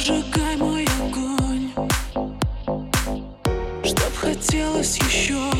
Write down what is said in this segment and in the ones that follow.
Зажигай мой огонь. Чтоб хотелось еще.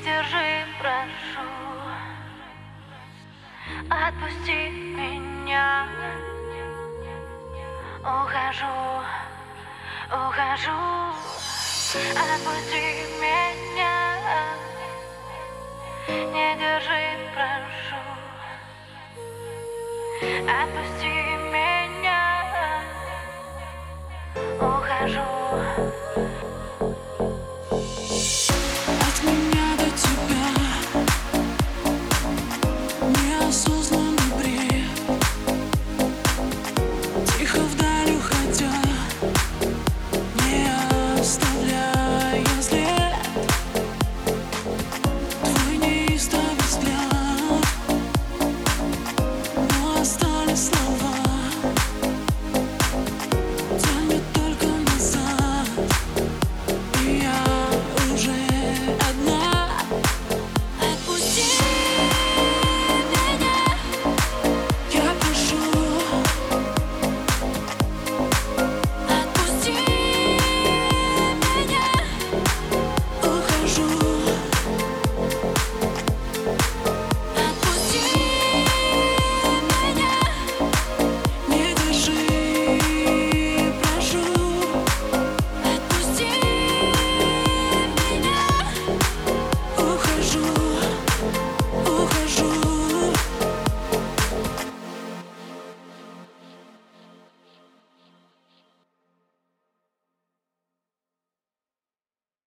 держи, прошу, отпусти меня. Ухожу, ухожу, отпусти меня. Не держи, прошу, отпусти